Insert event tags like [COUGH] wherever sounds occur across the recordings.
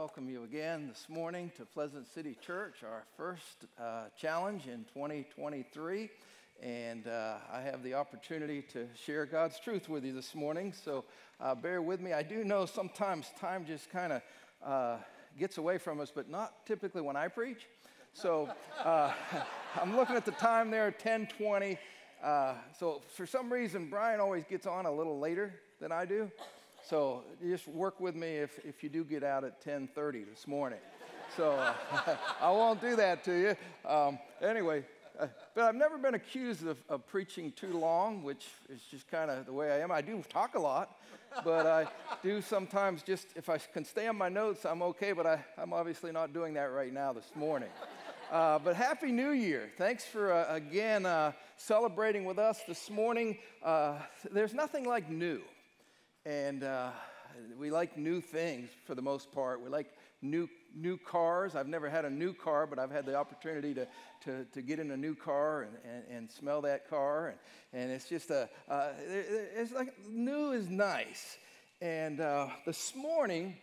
welcome you again this morning to Pleasant City Church, our first uh, challenge in 2023. And uh, I have the opportunity to share God's truth with you this morning. So uh, bear with me. I do know sometimes time just kind of uh, gets away from us, but not typically when I preach. So uh, [LAUGHS] I'm looking at the time there, 1020. Uh, so for some reason, Brian always gets on a little later than I do. So just work with me if, if you do get out at 10:30 this morning. So uh, [LAUGHS] I won't do that to you. Um, anyway, uh, but I've never been accused of, of preaching too long, which is just kind of the way I am. I do talk a lot, but I do sometimes just, if I can stay on my notes, I'm okay, but I, I'm obviously not doing that right now this morning. Uh, but Happy New Year. Thanks for, uh, again, uh, celebrating with us this morning. Uh, there's nothing like new. And uh, we like new things for the most part. We like new, new cars. I've never had a new car, but I've had the opportunity to, to, to get in a new car and, and, and smell that car. And, and it's just a, uh, it's like new is nice. And uh, this morning,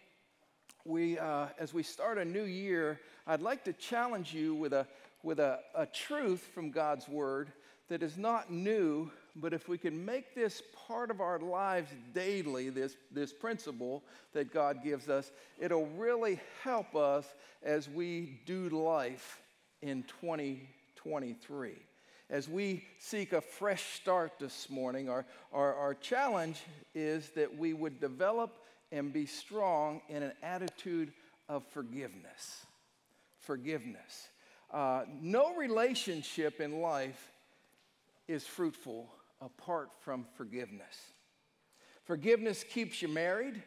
we, uh, as we start a new year, I'd like to challenge you with a, with a, a truth from God's Word that is not new, but if we can make this part of our lives daily, this, this principle that God gives us, it'll really help us as we do life in 2023. As we seek a fresh start this morning, our, our, our challenge is that we would develop and be strong in an attitude of forgiveness. Forgiveness. Uh, no relationship in life is fruitful apart from forgiveness. Forgiveness keeps you married.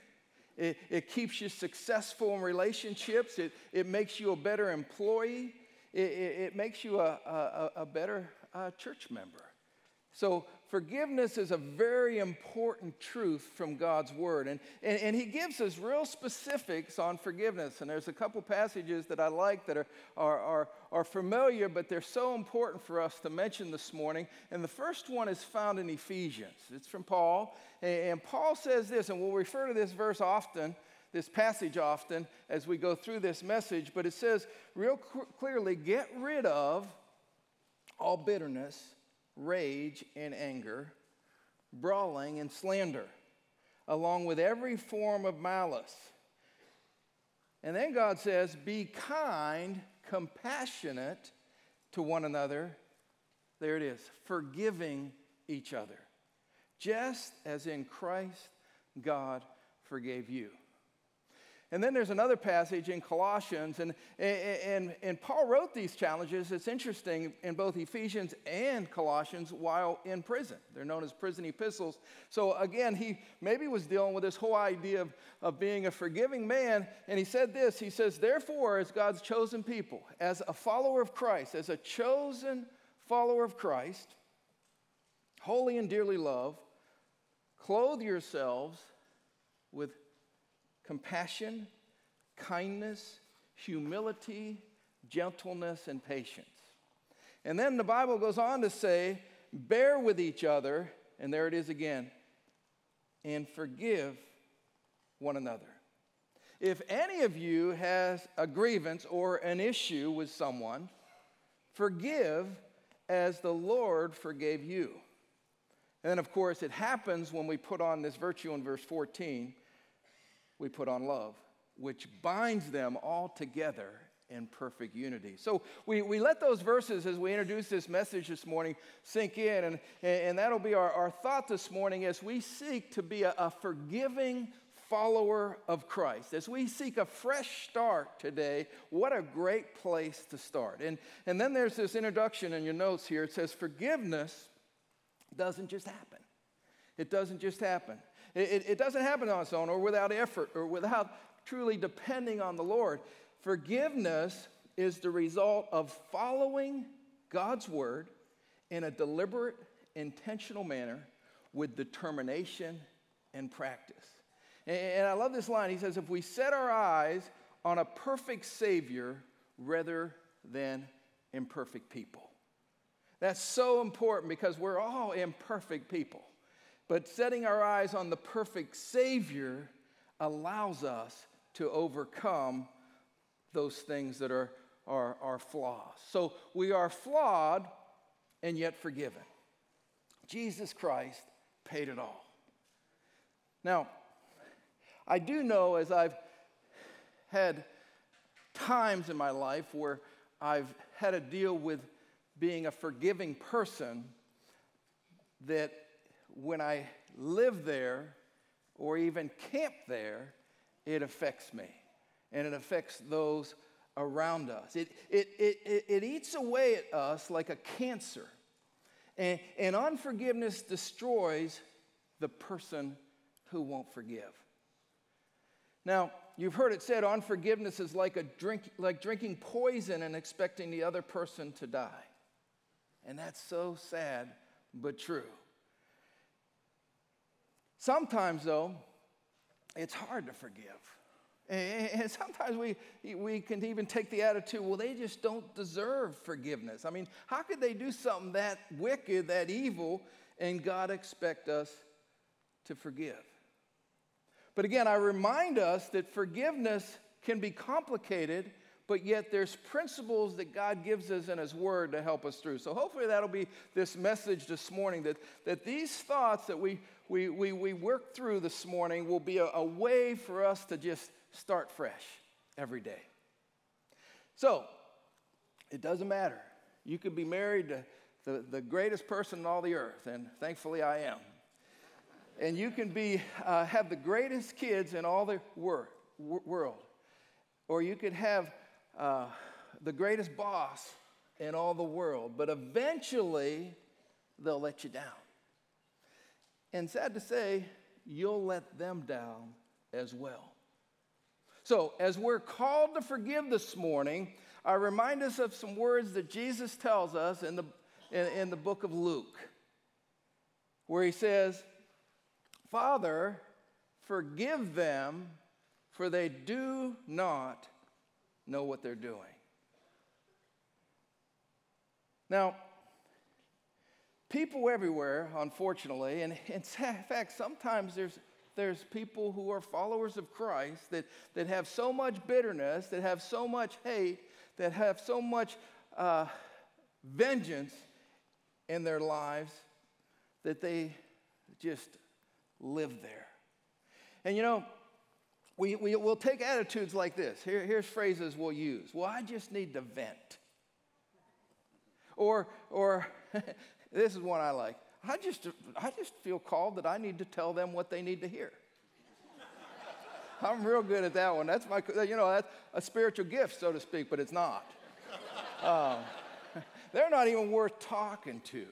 It, it, keeps you successful in relationships. It, it makes you a better employee. It, it, it makes you a, a, a better uh, church member. So, forgiveness is a very important truth from God's word. And, and, and, He gives us real specifics on forgiveness. And there's a couple passages that I like that are, are, are, are familiar, but they're so important for us to mention this morning. And the first one is found in Ephesians. It's from Paul. And, and Paul says this, and we'll refer to this verse often. This passage often as we go through this message, but it says real cl- clearly get rid of all bitterness, rage, and anger, brawling and slander, along with every form of malice. And then God says, Be kind, compassionate to one another. There it is, forgiving each other, just as in Christ God forgave you. And then there's another passage in Colossians, and, and, and Paul wrote these challenges. It's interesting in both Ephesians and Colossians while in prison. They're known as prison epistles. So again, he maybe was dealing with this whole idea of, of being a forgiving man. And he said this He says, Therefore, as God's chosen people, as a follower of Christ, as a chosen follower of Christ, holy and dearly loved, clothe yourselves with compassion, kindness, humility, gentleness, and patience. And then the Bible goes on to say, bear with each other, and there it is again, and forgive one another. If any of you has a grievance or an issue with someone, forgive as the Lord forgave you. And then, of course, it happens when we put on this virtue in verse 14 we put on love, which binds them all together in perfect unity. So we, we let those verses as we introduce this message this morning sink in, and, and that'll be our, our thought this morning as we seek to be a, a forgiving follower of Christ. As we seek a fresh start today, what a great place to start. And, and then there's this introduction in your notes here. It says, Forgiveness doesn't just happen. It doesn't just happen. It, it, doesn't happen on its own or without effort or without truly depending on the Lord. Forgiveness is the result of following God's word in a deliberate, intentional manner with determination and practice. And, and I love this line. He says, If we set our eyes on a perfect Savior rather than imperfect people. That's so important because we're all imperfect people. But setting our eyes on the perfect Savior allows us to overcome those things that are, are, are flaws. So we are flawed and yet forgiven. Jesus Christ paid it all. Now, I do know as I've had times in my life where I've had to deal with being a forgiving person that when I live there or even camp there, it affects me and it affects those around us. It, it, it, it, eats away at us like a cancer. And, and unforgiveness destroys the person who won't forgive. Now, you've heard it said unforgiveness is like, a drink, like drinking poison and expecting the other person to die. And that's so sad, but true. Sometimes, though, it's hard to forgive. And sometimes we, we can even take the attitude, well, they just don't deserve forgiveness. I mean, how could they do something that wicked, that evil, and God expect us to forgive? But again, I remind us that forgiveness can be complicated, but yet there's principles that God gives us in His Word to help us through. So hopefully that'll be this message this morning that, that these thoughts that we, we, we, we work through this morning will be a, a way for us to just start fresh every day. So, it doesn't matter. You could be married to the, the greatest person in all the earth, and thankfully I am and you can be, uh, have the greatest kids in all the wor- world, or you could have uh, the greatest boss in all the world, but eventually they'll let you down. And sad to say, you'll let them down as well. So, as we're called to forgive this morning, I remind us of some words that Jesus tells us in the, in, in the book of Luke, where he says, Father, forgive them, for they do not know what they're doing. Now, people everywhere, unfortunately, and in [LAUGHS] fact, sometimes there's, there's people who are followers of Christ that, that have so much bitterness, that have so much hate, that have so much uh, vengeance in their lives that they just live there. And you know, we, we, will take attitudes like this. Here, here's phrases we'll use. Well, I just need to vent. Or, or [LAUGHS] this is one I like. I just, I just feel called that I need to tell them what they need to hear. [LAUGHS] I'm real good at that one. That's my, you know, that's a spiritual gift, so to speak, but it's not. [LAUGHS] Um, they're not even worth talking to.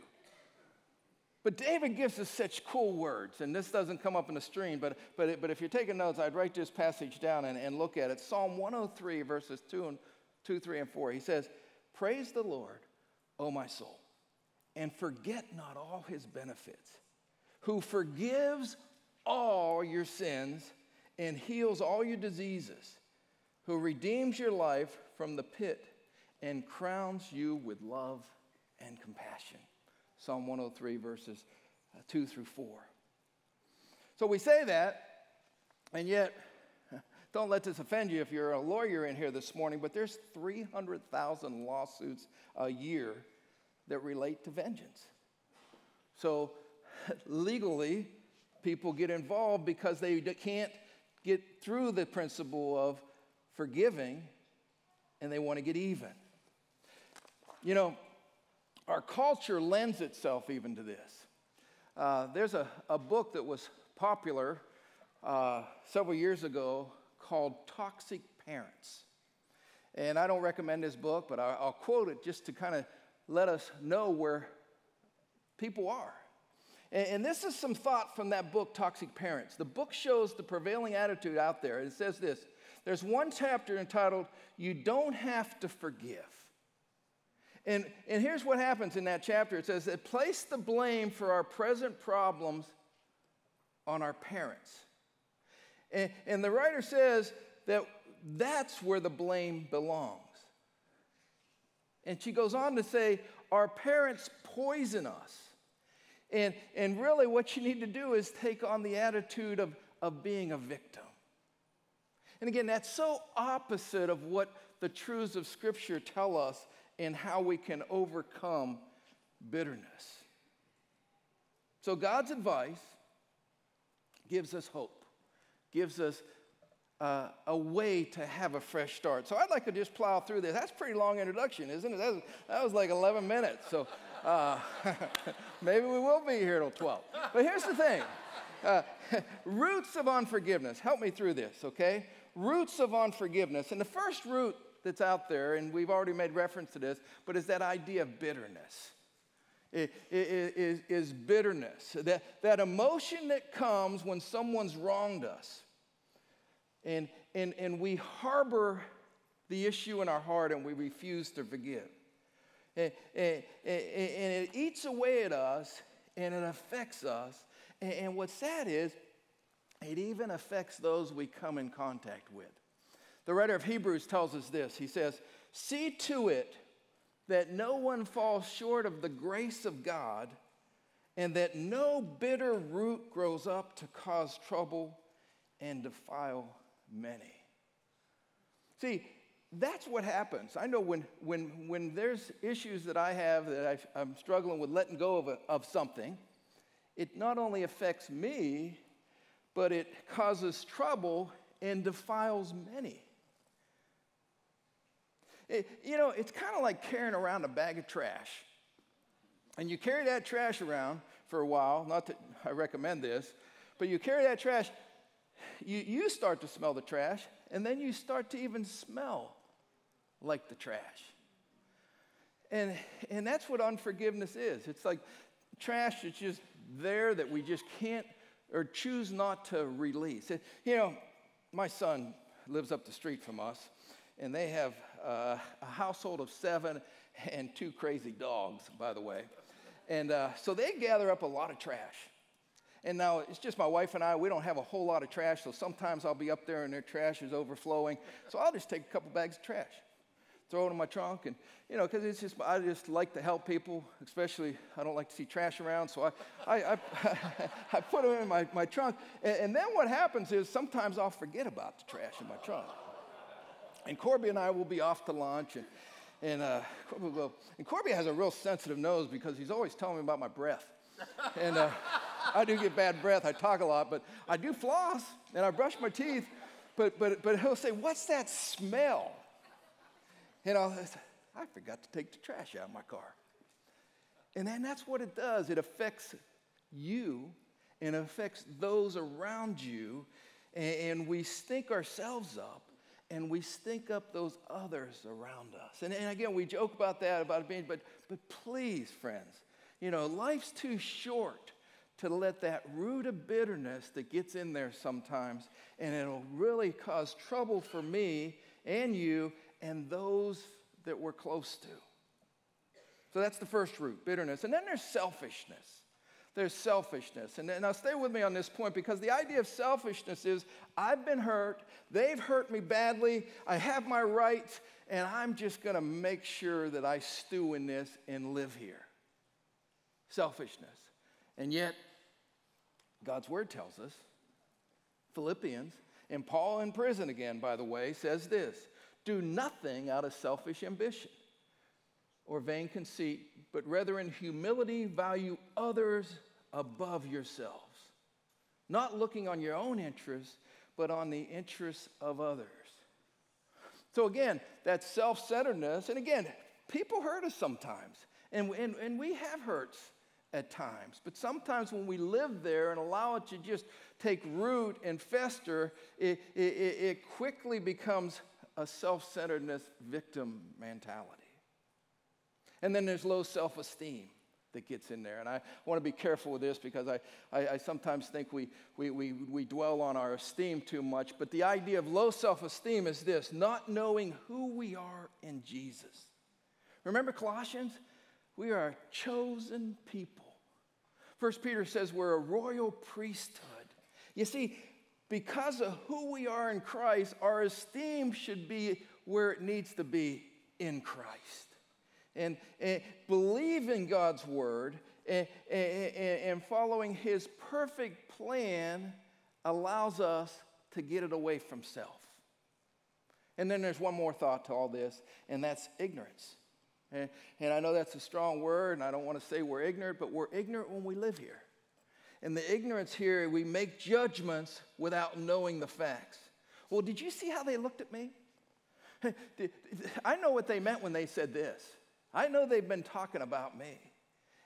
But David gives us such cool words, and this doesn't come up in the stream, but, but, but if you're taking notes, I'd write this passage down and, and look at it. Psalm 103, verses 2, and, 2, 3, and 4. He says, Praise the Lord, O my soul, and forget not all his benefits, who forgives all your sins and heals all your diseases, who redeems your life from the pit and crowns you with love and compassion. Psalm 103, verses uh, 2 through 4. So we say that, and yet, [LAUGHS] don't let this offend you if you're a lawyer in here this morning, but there's 300,000 lawsuits a year that relate to vengeance. So [LAUGHS] legally, people get involved because they can't get through the principle of forgiving and they want to get even. You know, our culture lends itself even to this. Uh, there's a, a book that was popular uh, several years ago called Toxic Parents. And I don't recommend this book, but I, I'll quote it just to kind of let us know where people are. And, and, this is some thought from that book, Toxic Parents. The book shows the prevailing attitude out there. It says this there's one chapter entitled, You Don't Have to Forgive. And, and here's what happens in that chapter it says that place the blame for our present problems on our parents. And, and the writer says that that's where the blame belongs. And she goes on to say, Our parents poison us. And, and really, what you need to do is take on the attitude of, of being a victim. And again, that's so opposite of what the truths of Scripture tell us and how we can overcome bitterness. So, God's advice gives us hope, gives us uh, a way to have a fresh start. So I'd like to just plow through this. That's pretty long introduction, isn't it? That was, that was like 11 minutes. So uh, [LAUGHS] maybe we will be here till 12. But here's the thing uh, [LAUGHS] roots of unforgiveness. Help me through this, okay? Roots of unforgiveness. And the first root that's out there, and we've already made reference to this, but is that idea of bitterness. It, it, it, is bitterness, that, that emotion that comes when someone's wronged us and, and, and we harbor the issue in our heart and we refuse to forgive. And, and, and it eats away at us and it affects us. And, and what's sad is, it even affects those we come in contact with. The writer of Hebrews tells us this He says, See to it that no one falls short of the grace of God, and that no bitter root grows up to cause trouble and defile many. See, that's what happens. I know when, when, when there's issues that I have that i am struggling with letting go of, a, of something, it not only affects me, but it causes trouble and defiles many. It, you know, it's kind of like carrying around a bag of trash. And you carry that trash around for a while, not that I recommend this, but you carry that trash you, you start to smell the trash, and then you start to even smell like the trash. And, and that's what unforgiveness is. It's like trash that's just there that we just can't or choose not to release. You know, my son lives up the street from us, and they have uh, a household of seven and two crazy dogs, by the way. And uh, so they gather up a lot of trash. And now it's just my wife and I. We don't have a whole lot of trash, so sometimes I'll be up there and their trash is overflowing. So I'll just take a couple bags of trash, throw it in my trunk, and you know, because it's just I just like to help people, especially I don't like to see trash around, so I I, I, [LAUGHS] I put them in my, my trunk. And, and then what happens is sometimes I'll forget about the trash in my trunk. And Corby and I will be off to lunch and. And, uh, Corby will, and Corby has a real sensitive nose because he's always telling me about my breath. And uh, I do get bad breath. I talk a lot, but I do floss and I brush my teeth. But, but, but he'll say, What's that smell? And I'll say, I forgot to take the trash out of my car. And then that's what it does it affects you and affects those around you. And, we stink ourselves up and we stink up those others around us. And, and again, we joke about that, about being, but, but please, friends, you know, life's too short to let that root of bitterness that gets in there sometimes, and it'll really cause trouble for me and you and those that we're close to. So that's the first root, bitterness. And then there's selfishness. There's selfishness. And now stay with me on this point because the idea of selfishness is I've been hurt, they've hurt me badly, I have my rights, and I'm just to make sure that I stew in this and live here. Selfishness. And yet, God's word tells us, Philippians, and Paul in prison again, by the way, says this do nothing out of selfish ambition or vain conceit, but rather in humility value others above yourselves, not looking on your own interests, but on the interests of others. So, again, that self centeredness, and again, people hurt us sometimes, and, and, and we have hurts at times. But sometimes when we live there and allow it to just take root and fester, it, it, it quickly becomes a self centeredness victim mentality. And then there's low self esteem that gets in there. And I want to be careful with this because I, I, I, sometimes think we, we, we, we dwell on our esteem too much. But the idea of low self esteem is this not knowing who we are in Jesus. Remember Colossians? We are a chosen people. First Peter says we're a royal priesthood. You see, because of who we are in Christ, our esteem should be where it needs to be in Christ. And, and believing God's word and, and, and following his perfect plan allows us to get it away from self. And then there's one more thought to all this, and that's ignorance. And, and I know that's a strong word, and I don't want to say we're ignorant, but we're ignorant when we live here. And the ignorance here, we make judgments without knowing the facts. Well, did you see how they looked at me? [LAUGHS] I know what they meant when they said this. I know they've been talking about me.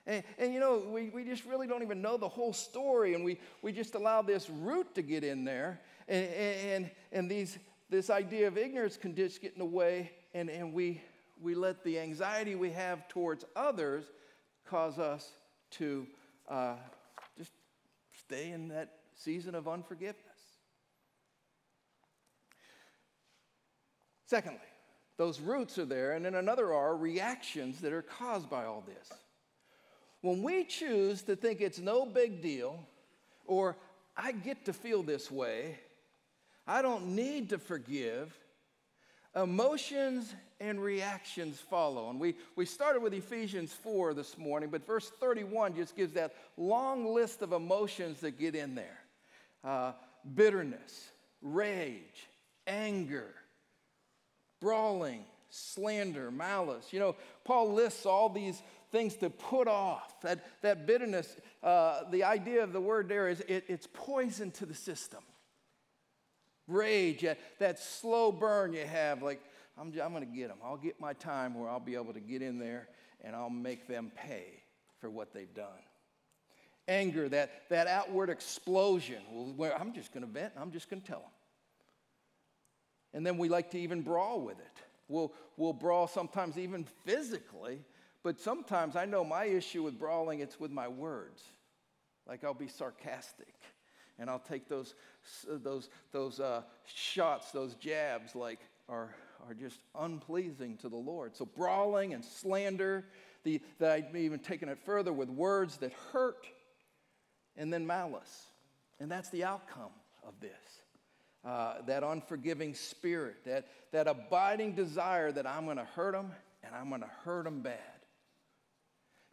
And, and, you know, we, we just really don't even know the whole story, and we, we just allow this root to get in there, and, and, and these, this idea of ignorance can just get in the way, and, and we, we let the anxiety we have towards others cause us to uh, just stay in that season of unforgiveness. Secondly, those roots are there, and then another are reactions that are caused by all this. When we choose to think it's no big deal, or I get to feel this way, I don't need to forgive, emotions and reactions follow. And we, we started with Ephesians 4 this morning, but verse 31 just gives that long list of emotions that get in there uh, bitterness, rage, anger, brawling, slander, malice. You know, Paul lists all these things to put off. That, that bitterness, uh, the idea of the word there is it, it's poison to the system. Rage, that slow burn you have, like, I'm, I'm going to get them. I'll get my time where I'll be able to get in there and I'll make them pay for what they've done. Anger, that, that outward explosion, where I'm just going to vent I'm just going to tell them. And then we like to even brawl with it. We'll, we'll brawl sometimes even physically but sometimes I know my issue with brawling, it's with my words. Like I'll be sarcastic and I'll take those, those, those uh, shots, those jabs, like are, are just unpleasing to the Lord. So brawling and slander, the, that I've even taken it further with words that hurt, and then malice. And that's the outcome of this. Uh, that unforgiving spirit, that, that abiding desire that I'm going to hurt them and I'm going to hurt them bad.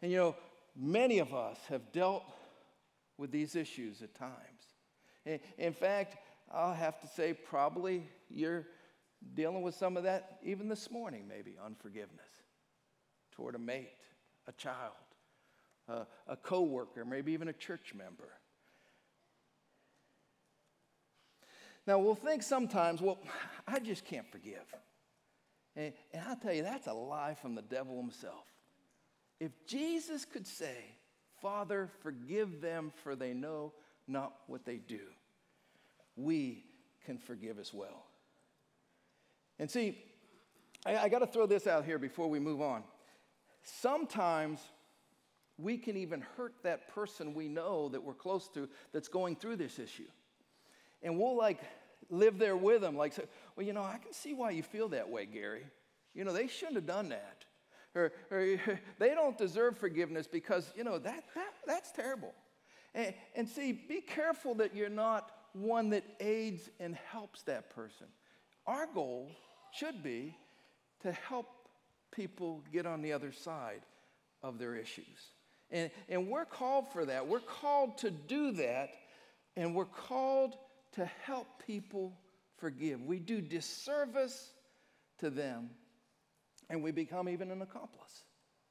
And you know, many of us have dealt with these issues at times. In fact, I'll have to say, probably you're dealing with some of that even this morning, maybe unforgiveness toward a mate, a child, a, a coworker, maybe even a church member. Now, we'll think sometimes, well, I just can't forgive. And, and I'll tell you, that's a lie from the devil himself. If Jesus could say, Father, forgive them, for they know not what they do, we can forgive as well. And see, I, I got to throw this out here before we move on. Sometimes we can even hurt that person we know that we're close to that's going through this issue. And we'll like live there with them, like, well, you know, I can see why you feel that way, Gary. You know, they shouldn't have done that or, or [LAUGHS] they don't deserve forgiveness because, you know, that, that, that's terrible. And, and see, be careful that you're not one that aids and helps that person. Our goal should be to help people get on the other side of their issues. And, and we're called for that. We're called to do that, and we're called to help people forgive. We do disservice to them and we become even an accomplice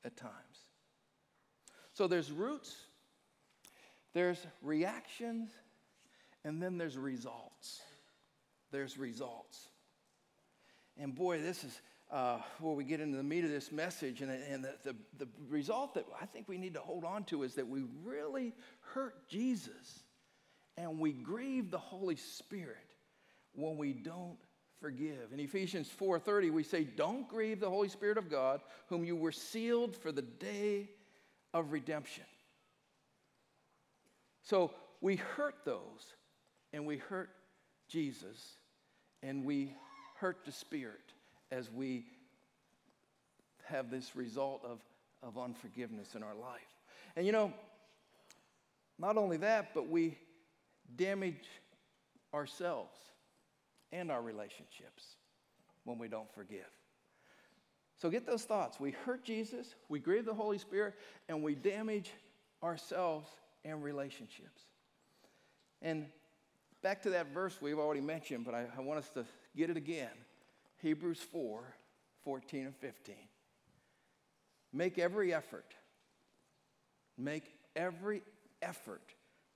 at times. So there's roots, there's reactions, and then there's results. There's results. And boy, this is uh, where we get into the meat of this message. And, and the, the, the result that I think we need to hold on to is that we really hurt Jesus and we grieve the Holy Spirit when we don't forgive. In Ephesians 4:30 we say don't grieve the Holy Spirit of God whom you were sealed for the day of redemption. So we hurt those and we hurt Jesus and we hurt the Spirit as we have this result of, of unforgiveness in our life. And you know, not only that, but we damage ourselves and our relationships when we don't forgive. So get those thoughts. We hurt Jesus, we grieve the Holy Spirit, and we damage ourselves and relationships. And back to that verse we've already mentioned, but I, I want us to get it again. Hebrews 4 14 and 15. Make every effort, make every effort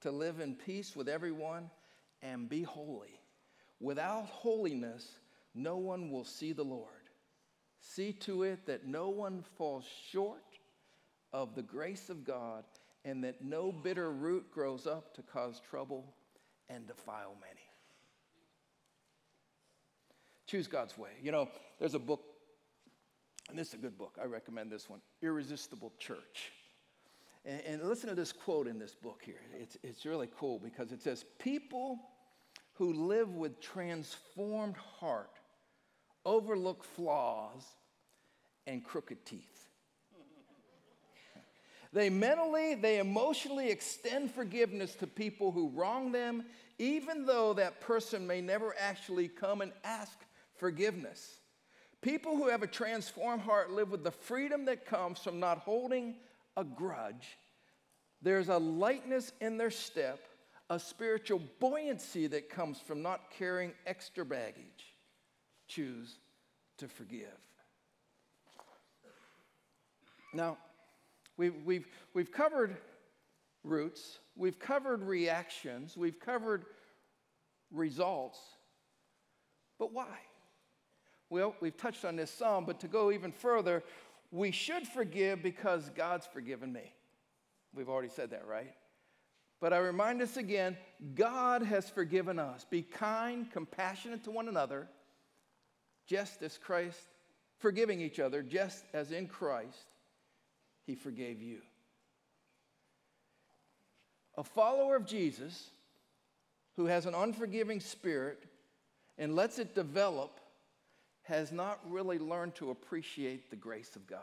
to live in peace with everyone and be holy. Without holiness, no one will see the Lord. See to it that no one falls short of the grace of God and that no bitter root grows up to cause trouble and defile many. Choose God's way. You know, there's a book, and this is a good book. I recommend this one Irresistible Church. And, and listen to this quote in this book here. It's, it's really cool because it says, People who live with transformed heart overlook flaws and crooked teeth. [LAUGHS] They mentally, they emotionally extend forgiveness to people who wrong them, even though that person may never actually come and ask forgiveness. People who have a transformed heart live with the freedom that comes from not holding a grudge. There's a lightness in their step, a spiritual buoyancy that comes from not carrying extra baggage. Choose to forgive. Now, we've, we've, we've covered roots, we've covered reactions, we've covered results, but why? Well, we've touched on this some, but to go even further, we should forgive because God's forgiven me. We've already said that, right? But I remind us again God has forgiven us. Be kind, compassionate to one another, just as Christ, forgiving each other, just as in Christ he forgave you. A follower of Jesus who has an unforgiving spirit and lets it develop has not really learned to appreciate the grace of God.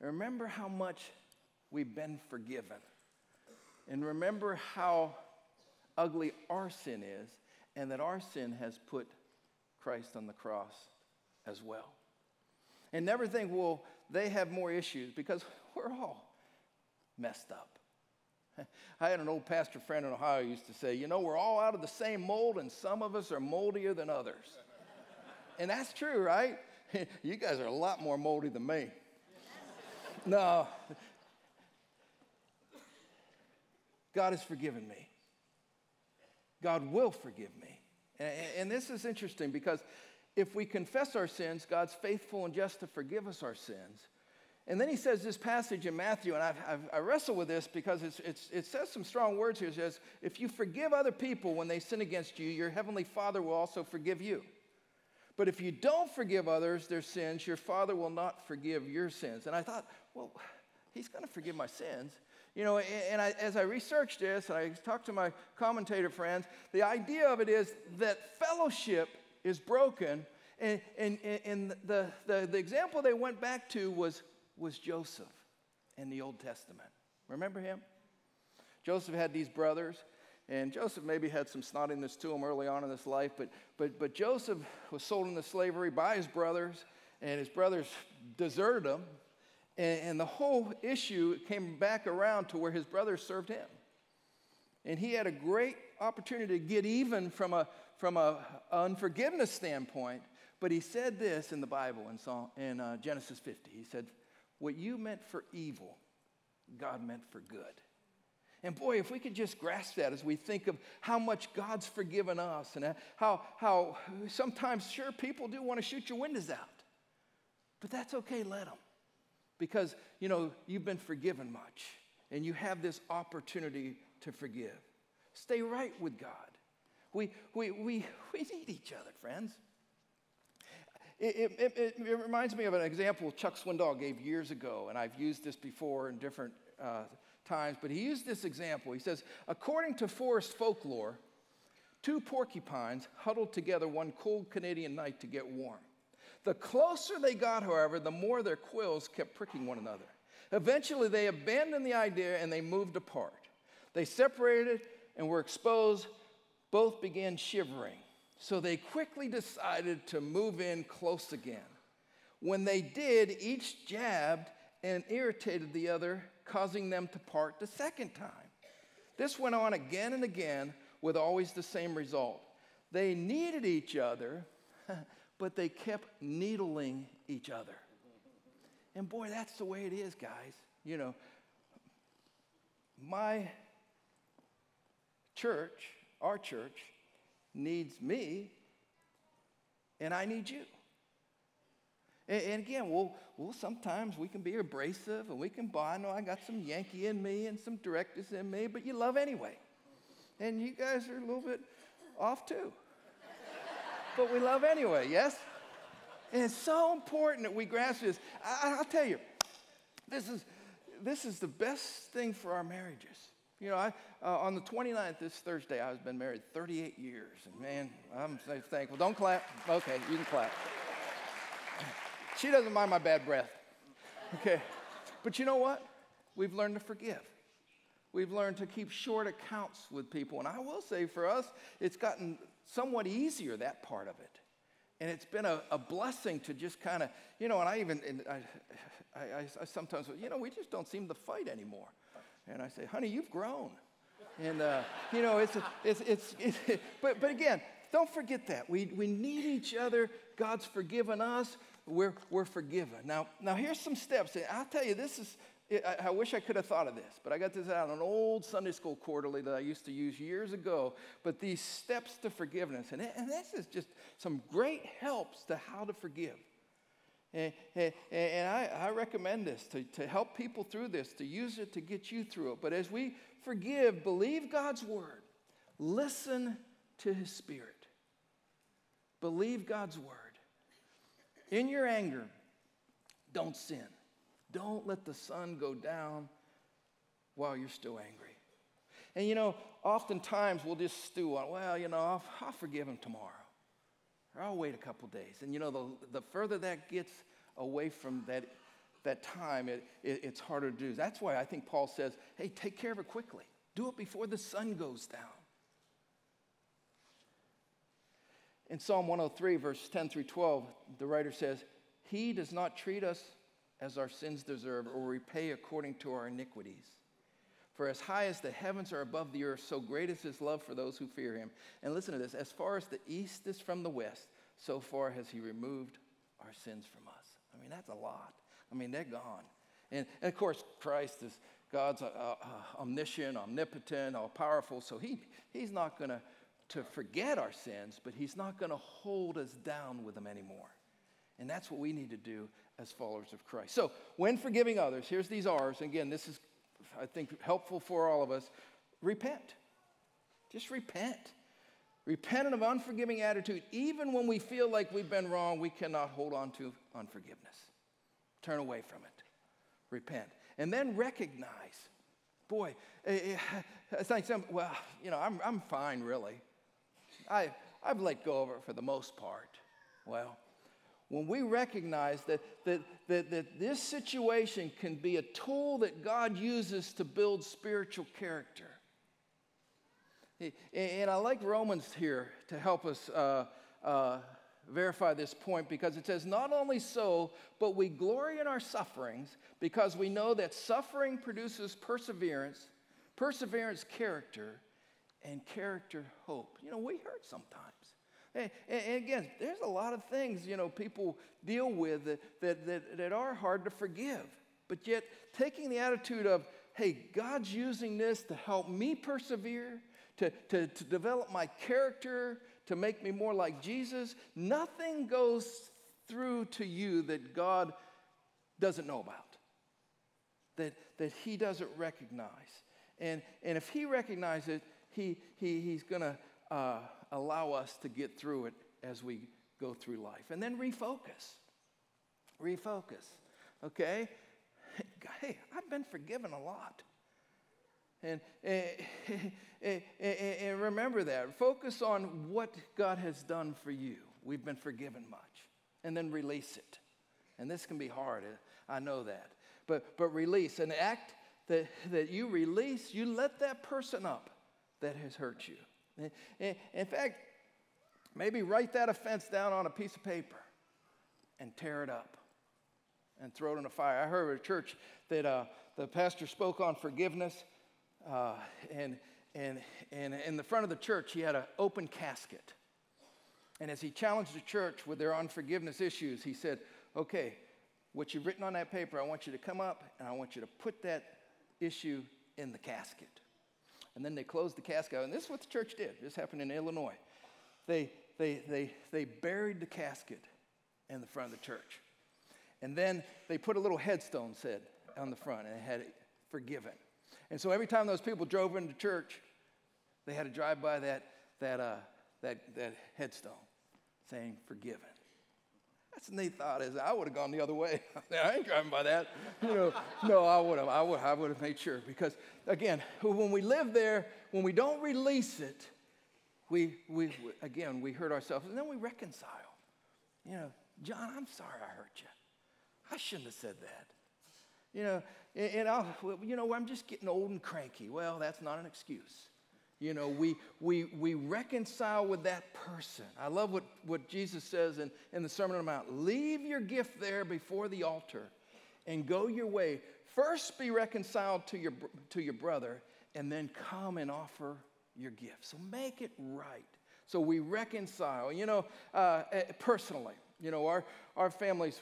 Remember how much we've been forgiven. And remember how ugly our sin is, and that our sin has put Christ on the cross as well. And never think, well, they have more issues because [LAUGHS] we're all messed up. [LAUGHS] I had an old pastor friend in Ohio used to say, you know, we're all out of the same mold, and some of us are moldier than others. And that's true, right? [LAUGHS] you guys are a lot more moldy than me. no. God has forgiven me. God will forgive me. And, and this is interesting because if we confess our sins, God's faithful and just to forgive us our sins. And then he says this passage in Matthew, and I've, I've, i wrestle with this because it's, it's, it says some strong words here. It says, If you forgive other people when they sin against you, your heavenly Father will also forgive you. But if you don't forgive others their sins, your Father will not forgive your sins. And I thought, well, he's going to forgive my sins. You know, and I, as I researched this and I talked to my commentator friends, the idea of it is that fellowship is broken. And, and, and the, the, the example they went back to was, was Joseph in the Old Testament. Remember him? Joseph had these brothers, and Joseph maybe had some snottiness to him early on in his life, but, but, but Joseph was sold into slavery by his brothers, and his brothers deserted him. And, and the whole issue came back around to where his brothers served him. And he had a great opportunity to get even from a, from a unforgiveness standpoint. But he said this in the Bible in, Psalm, in uh, Genesis 50. He said, What you meant for evil, God meant for good. And boy, if we could just grasp that as we think of how much God's forgiven us and how, how sometimes, sure, people do want to shoot your windows out. But that's okay, let them. Because, you know, you've been forgiven much and you have this opportunity to forgive. Stay right with God. We, we, we, we need each other, friends. It, it, it, it, reminds me of an example Chuck Swindoll gave years ago, and I've used this before in different uh, times, but he used this example. He says, according to forest folklore, two porcupines huddled together one cold Canadian night to get warm. The closer they got, however, the more their quills kept pricking one another. Eventually, they abandoned the idea and they moved apart. They separated and were exposed both began shivering. So they quickly decided to move in close again. When they did, each jabbed and irritated the other, causing them to part the second time. This went on again and again with always the same result. They needed each other, [LAUGHS] but they kept needling each other. And boy, that's the way it is, guys. You know, my church, our church, needs me, and I need you. And, and again, we'll, sometimes we can be abrasive and we can. I know I got some Yankee in me and some directors in me, but you love anyway. And you guys are a little bit off too. [LAUGHS] but we love anyway, yes? And it's so important that we grasp this. I, will tell you, this is, this is the best thing for our marriages. You know, I, uh, on the 29th, this Thursday, I've been married 38 years. And man, I'm so thankful. Don't clap. Okay, you can clap. She doesn't mind my bad breath. Okay. But you know what? We've learned to forgive. We've learned to keep short accounts with people. And I will say for us, it's gotten somewhat easier, that part of it. And it's been a, a blessing to just kind of, you know, and I even, and I, I, I, sometimes, you know, we just don't seem to fight anymore. And I say, honey, you've grown. And, uh, you know, it's, it's, it's, it's, [LAUGHS] but, but again, don't forget that. We, we need each other. God's forgiven us. We're, we're forgiven. Now, now, here's some steps. I'll tell you, this is, I, I wish I could have thought of this, but I got this out an old Sunday school quarterly that I used to use years ago. But these steps to forgiveness, and, and this is just some great helps to how to forgive. And, and, and I, I, recommend this to, to help people through this, to use it to get you through it. But as we forgive, believe God's word, listen to his spirit, believe God's word. In your anger, don't sin. Don't let the sun go down while you're still angry. And you know, oftentimes we'll just stew on, well, you know, I'll, I'll forgive him tomorrow. Or I'll wait a couple days. And you know, the, the further that gets away from that, that time, it, it, it's harder to do. That's why I think Paul says, hey, take care of it quickly. Do it before the sun goes down. In Psalm 103, verse 10 through 12, the writer says, He does not treat us as our sins deserve or repay according to our iniquities. For as high as the heavens are above the earth, so great is his love for those who fear him. And listen to this as far as the east is from the west, so far has he removed our sins from us. I mean, that's a lot. I mean, they're gone. And, and of course, Christ is God's uh, uh, omniscient, omnipotent, all powerful, so he, he's not going to to forget our sins, but He's not going to hold us down with them anymore. And that's what we need to do as followers of Christ. So, when forgiving others, here's these R's. Again, this is, I think, helpful for all of us. Repent. Just repent. Repent of unforgiving attitude. Even when we feel like we've been wrong, we cannot hold on to unforgiveness. Turn away from it. Repent. And then recognize boy, it's like some, well, you know, I'm, I'm fine really. I, I've let go of it for the most part. Well, when we recognize that, that, that, that this situation can be a tool that God uses to build spiritual character. And I like Romans here to help us uh, uh, verify this point because it says, Not only so, but we glory in our sufferings because we know that suffering produces perseverance, perseverance, character, and character hope. You know, we hurt sometimes. And, and, again, there's a lot of things, you know, people deal with that, that, that, that are hard to forgive. But yet, taking the attitude of, hey, God's using this to help me persevere, to, to, to develop my character, to make me more like Jesus, nothing goes through to you that God doesn't know about, that, that He doesn't recognize. And, and if He recognizes it, he, he, He's going to uh, allow us to get through it as we go through life. And then refocus. Refocus. Okay? [LAUGHS] Hey, I've been forgiven a lot. And, and, and, and, remember that. Focus on what God has done for you. We've been forgiven much. And then release it. And this can be hard. Eh? I know that. But, but release. An act that, that you release, you let that person up that has hurt you. In fact, maybe write that offense down on a piece of paper and tear it up and throw it in a fire. I heard at a church that uh, the pastor spoke on forgiveness, uh, and, and, and in the front of the church, he had an open casket. And as he challenged the church with their unforgiveness issues, he said, Okay, what you've written on that paper, I want you to come up and I want you to put that issue in the casket. And then they closed the casket. And this is what the church did. This happened in Illinois. They, they, they, they buried the casket in the front of the church. And then they put a little headstone said on the front and it had it forgiven. And so every time those people drove into church, they had to drive by that, that, uh, that, that headstone saying forgiven. That's neat thought. Is I would have gone the other way. [LAUGHS] I ain't driving by that. You know, no, I would have. I would. I would have made sure because again, when we live there, when we don't release it, we we again we hurt ourselves, and then we reconcile. You know, John, I'm sorry I hurt you. I shouldn't have said that. You know, and, and I'll, you know, I'm just getting old and cranky. Well, that's not an excuse. You know, we, we, we reconcile with that person. I love what, what Jesus says in, in the Sermon on the Mount leave your gift there before the altar and go your way. First, be reconciled to your, to your brother, and then come and offer your gift. So make it right. So we reconcile. You know, uh, eh, personally, you know, our, our families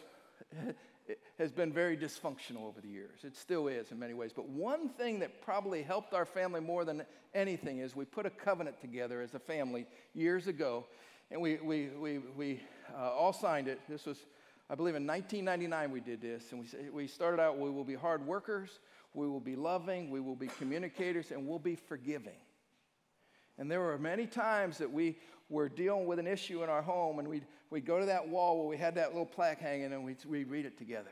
has been very dysfunctional over the years. It still is in many ways. But one thing that probably helped our family more than anything is we put a covenant together as a family years ago, and we, we, we, we uh, all signed it. This was, I believe, in 1999 we did this. And we, we started out we will be hard workers, we will be loving, we will be communicators, and we'll be forgiving. And there were many times that we were dealing with an issue in our home, and we'd, we'd go to that wall where we had that little plaque hanging, and we'd, we'd read it together.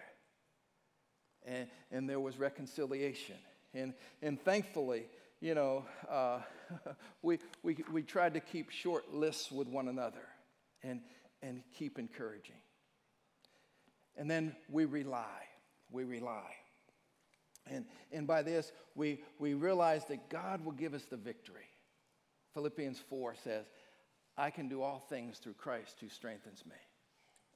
And, and there was reconciliation. And, and thankfully, you know, uh, [LAUGHS] we, we, we tried to keep short lists with one another and, and keep encouraging. And then we rely. We rely. And, and by this, we, we realize that God will give us the victory. Philippians 4 says, I can do all things through Christ who strengthens me.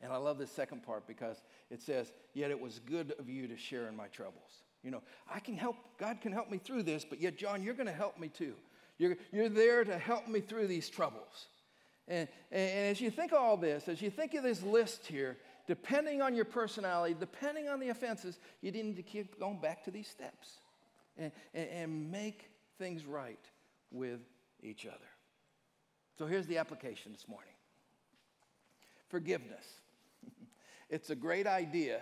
And I love this second part because it says, Yet it was good of you to share in my troubles. You know, I can help, God can help me through this, but yet, John, you're going to help me too. You're, you're there to help me through these troubles. And, and, and as you think all this, as you think of this list here, depending on your personality, depending on the offenses, you need to keep going back to these steps and, and, and make things right with each other. So here's the application this morning forgiveness. [LAUGHS] it's a great idea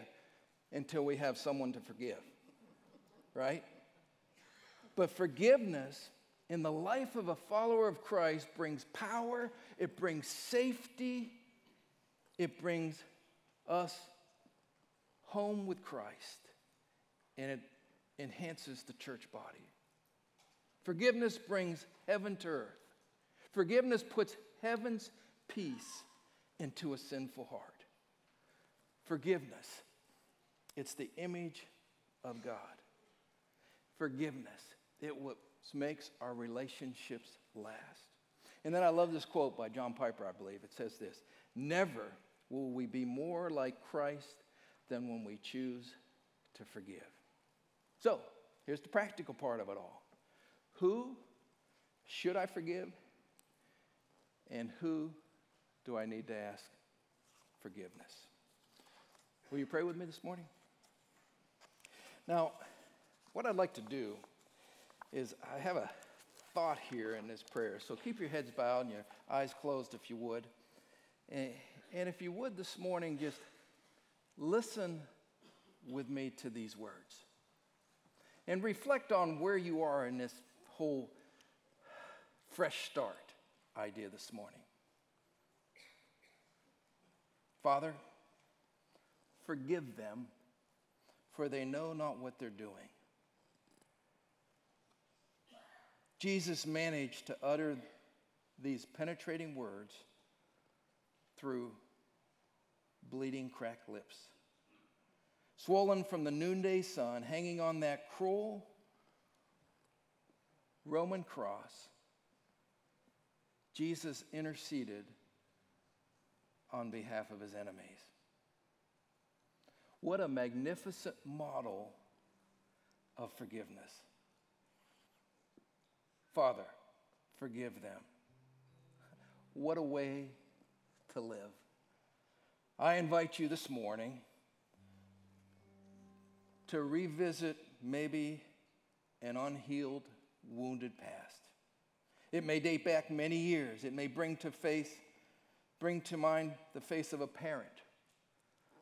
until we have someone to forgive, right? But forgiveness in the life of a follower of Christ brings power, it brings safety, it brings us home with Christ, and it enhances the church body. Forgiveness brings heaven to earth. Forgiveness puts heaven's peace into a sinful heart. Forgiveness, it's the image of God. Forgiveness, it makes our relationships last. And then I love this quote by John Piper, I believe. It says this Never will we be more like Christ than when we choose to forgive. So, here's the practical part of it all. Who should I forgive? And who do I need to ask forgiveness? Will you pray with me this morning? Now, what I'd like to do is I have a thought here in this prayer. So keep your heads bowed and your eyes closed if you would. And, if you would this morning, just listen with me to these words and reflect on where you are in this whole fresh start idea this morning. Father, forgive them, for they know not what they're doing. Jesus managed to utter these penetrating words through bleeding, cracked lips. Swollen from the noonday sun, hanging on that cruel Roman cross, Jesus interceded on behalf of his enemies. What a magnificent model of forgiveness. Father, forgive them. What a way to live. I invite you this morning to revisit maybe an unhealed, wounded past. It may date back many years. It may bring to face, bring to mind the face of a parent,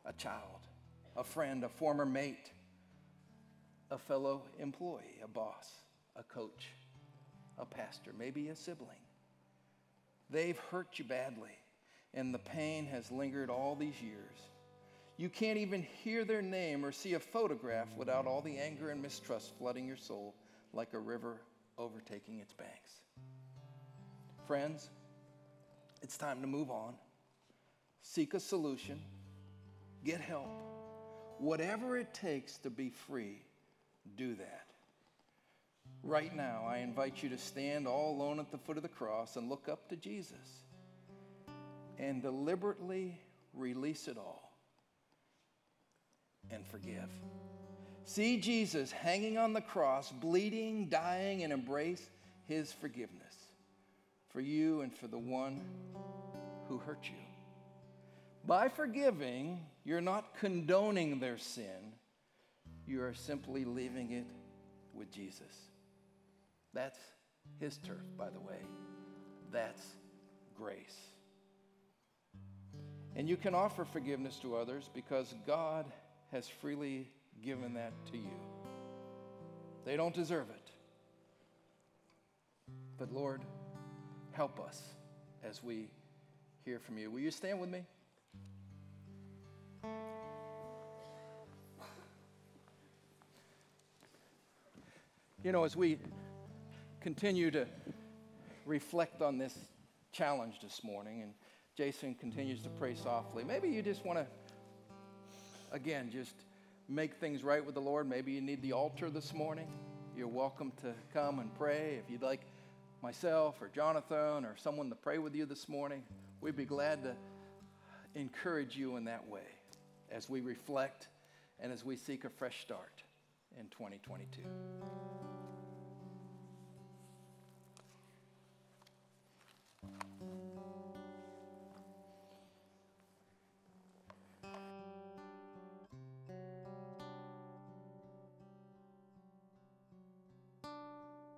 a child, a friend, a former mate, a fellow employee, a boss, a coach, a pastor, maybe a sibling. They've hurt you badly, and the pain has lingered all these years. You can't even hear their name or see a photograph without all the anger and mistrust flooding your soul like a river overtaking its banks. Friends, it's time to move on. Seek a solution. Get help. Whatever it takes to be free, do that. Right now, I invite you to stand all alone at the foot of the cross and look up to Jesus and deliberately release it all and forgive. See Jesus hanging on the cross, bleeding, dying, and embrace his forgiveness for you and for the one who hurt you. By forgiving, you're not condoning their sin, you are simply leaving it with Jesus. That's his turf, by the way. That's grace. And you can offer forgiveness to others because God has freely given that to you. They don't deserve it. But Lord, help us as we hear from you. Will you stand with me? You know, as we continue to reflect on this challenge this morning, and Jason continues to pray softly, maybe you just want to, again, just make things right with the Lord. Maybe you need the altar this morning. You're welcome to come and pray. If you'd like myself or Jonathan or someone to pray with you this morning, we'd be glad to encourage you in that way as we reflect and as we seek a fresh start in 2022.